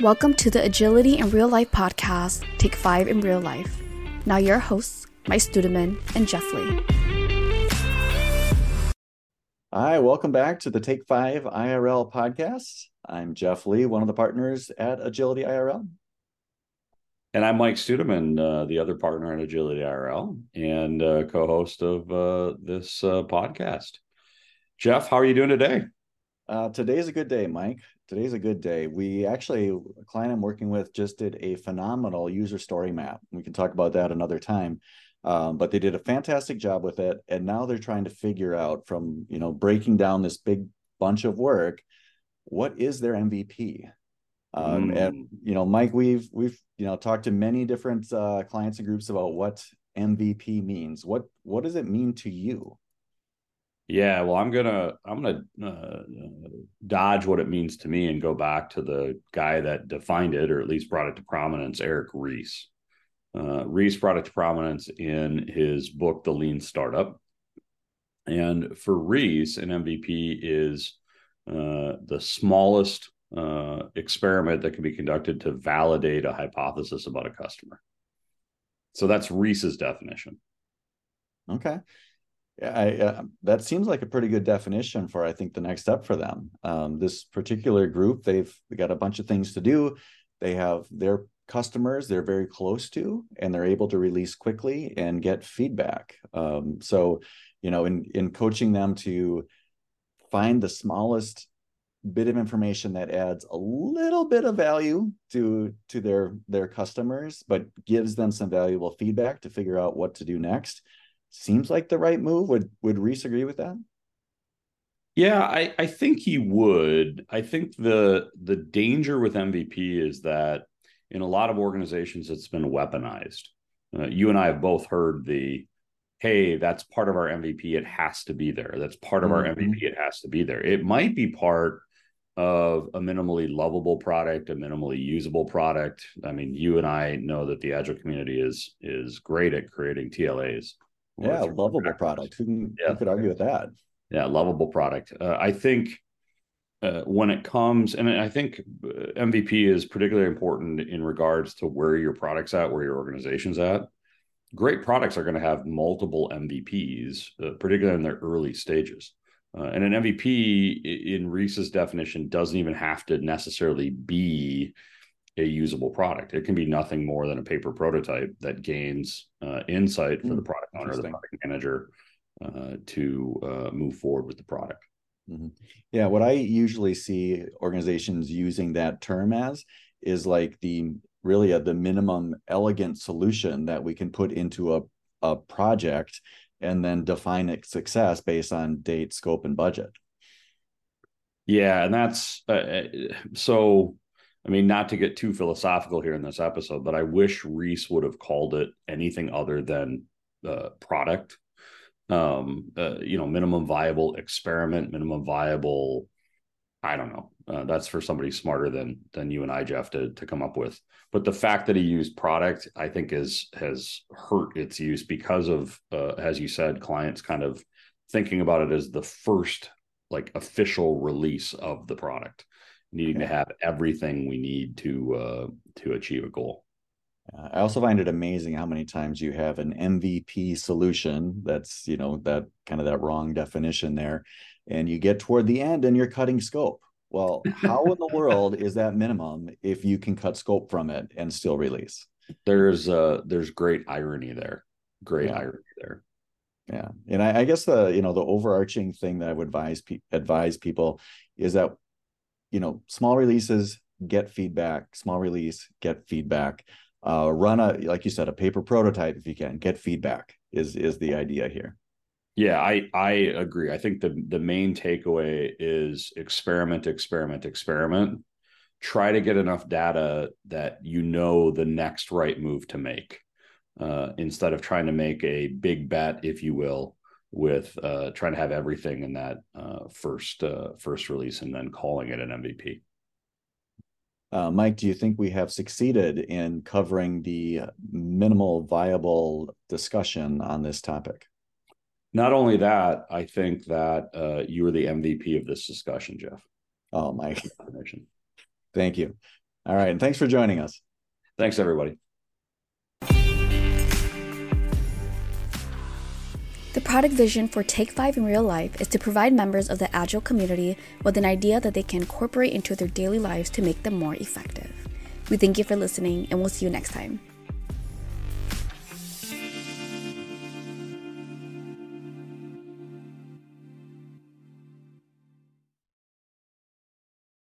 Welcome to the Agility in Real Life podcast, Take 5 in Real Life. Now, your hosts, Mike Studeman and Jeff Lee. Hi, welcome back to the Take 5 IRL podcast. I'm Jeff Lee, one of the partners at Agility IRL. And I'm Mike Studeman, uh, the other partner at Agility IRL and uh, co host of uh, this uh, podcast. Jeff, how are you doing today? Uh, today's a good day, Mike. Today's a good day. We actually, a client I'm working with just did a phenomenal user story map. We can talk about that another time. Um, but they did a fantastic job with it. And now they're trying to figure out from, you know, breaking down this big bunch of work, what is their MVP? Um, mm. And you know, Mike, we've we've you know talked to many different uh, clients and groups about what MVP means. What what does it mean to you? Yeah, well, I'm gonna I'm gonna uh, dodge what it means to me and go back to the guy that defined it, or at least brought it to prominence, Eric Ries. Uh, Ries brought it to prominence in his book, The Lean Startup. And for Ries, an MVP is uh, the smallest uh, experiment that can be conducted to validate a hypothesis about a customer. So that's Ries's definition. Okay. I, uh, that seems like a pretty good definition for I think the next step for them. Um, this particular group, they've got a bunch of things to do. They have their customers they're very close to, and they're able to release quickly and get feedback. Um, so, you know, in in coaching them to find the smallest bit of information that adds a little bit of value to to their their customers but gives them some valuable feedback to figure out what to do next seems like the right move. Would would Ries agree with that? Yeah, I, I think he would. I think the the danger with MVP is that in a lot of organizations it's been weaponized. Uh, you and I have both heard the hey, that's part of our MVP. It has to be there. That's part of mm-hmm. our MVP. It has to be there. It might be part of a minimally lovable product, a minimally usable product. I mean, you and I know that the agile community is is great at creating TLAs yeah, lovable product. Who, can, yeah. who could argue with that? Yeah, lovable product. Uh, I think uh, when it comes, and I think uh, MVP is particularly important in regards to where your product's at, where your organization's at. Great products are going to have multiple MVPs, uh, particularly in their early stages. Uh, and an MVP, in Ries's definition, doesn't even have to necessarily be a usable product. It can be nothing more than a paper prototype that gains uh, insight for mm, the product owner, the product manager, uh, to uh, move forward with the product. Mm-hmm. Yeah, what I usually see organizations using that term as is like the really a, the minimum elegant solution that we can put into a, a project and then define its success based on date, scope, and budget. Yeah, and that's uh, uh so I mean, not to get too philosophical here in this episode, but I wish Ries would have called it anything other than uh, product. Um, uh, you know, minimum viable experiment, minimum viable. I don't know. Uh, that's for somebody smarter than than you and I, Jeff, to to come up with. But the fact that he used product, I think, is has hurt its use because of, uh, as you said, clients kind of thinking about it as the first like official release of the product needing to have everything we need to uh, to achieve a goal. I also find it amazing how many times you have an MVP solution that's you know that kind of that wrong definition there, and you get toward the end and you're cutting scope. Well, how in the world is that minimum if you can cut scope from it and still release? There's uh there's great irony there. Great yeah. irony there. Yeah, and I, I, guess the you know the overarching thing that I would advise pe- advise people is that you know, small releases, get feedback, small release, get feedback. Uh, run a, like you said, a paper prototype if you can, get feedback is is the idea here. Yeah, I I agree. I think the the main takeaway is experiment, experiment, experiment. Try to get enough data that you know the next right move to make, uh, instead of trying to make a big bet, if you will, with uh, trying to have everything in that uh, first uh, first release and then calling it an MVP. Uh, Mike, do you think we have succeeded in covering the minimal viable discussion on this topic? Not only that, I think that uh, you are the MVP of this discussion, Jeff. Oh, Mike. Thank you. All right. And thanks for joining us. Thanks, everybody. The product vision for Take 5 in real life is to provide members of the Agile community with an idea that they can incorporate into their daily lives to make them more effective. We thank you for listening, and we'll see you next time.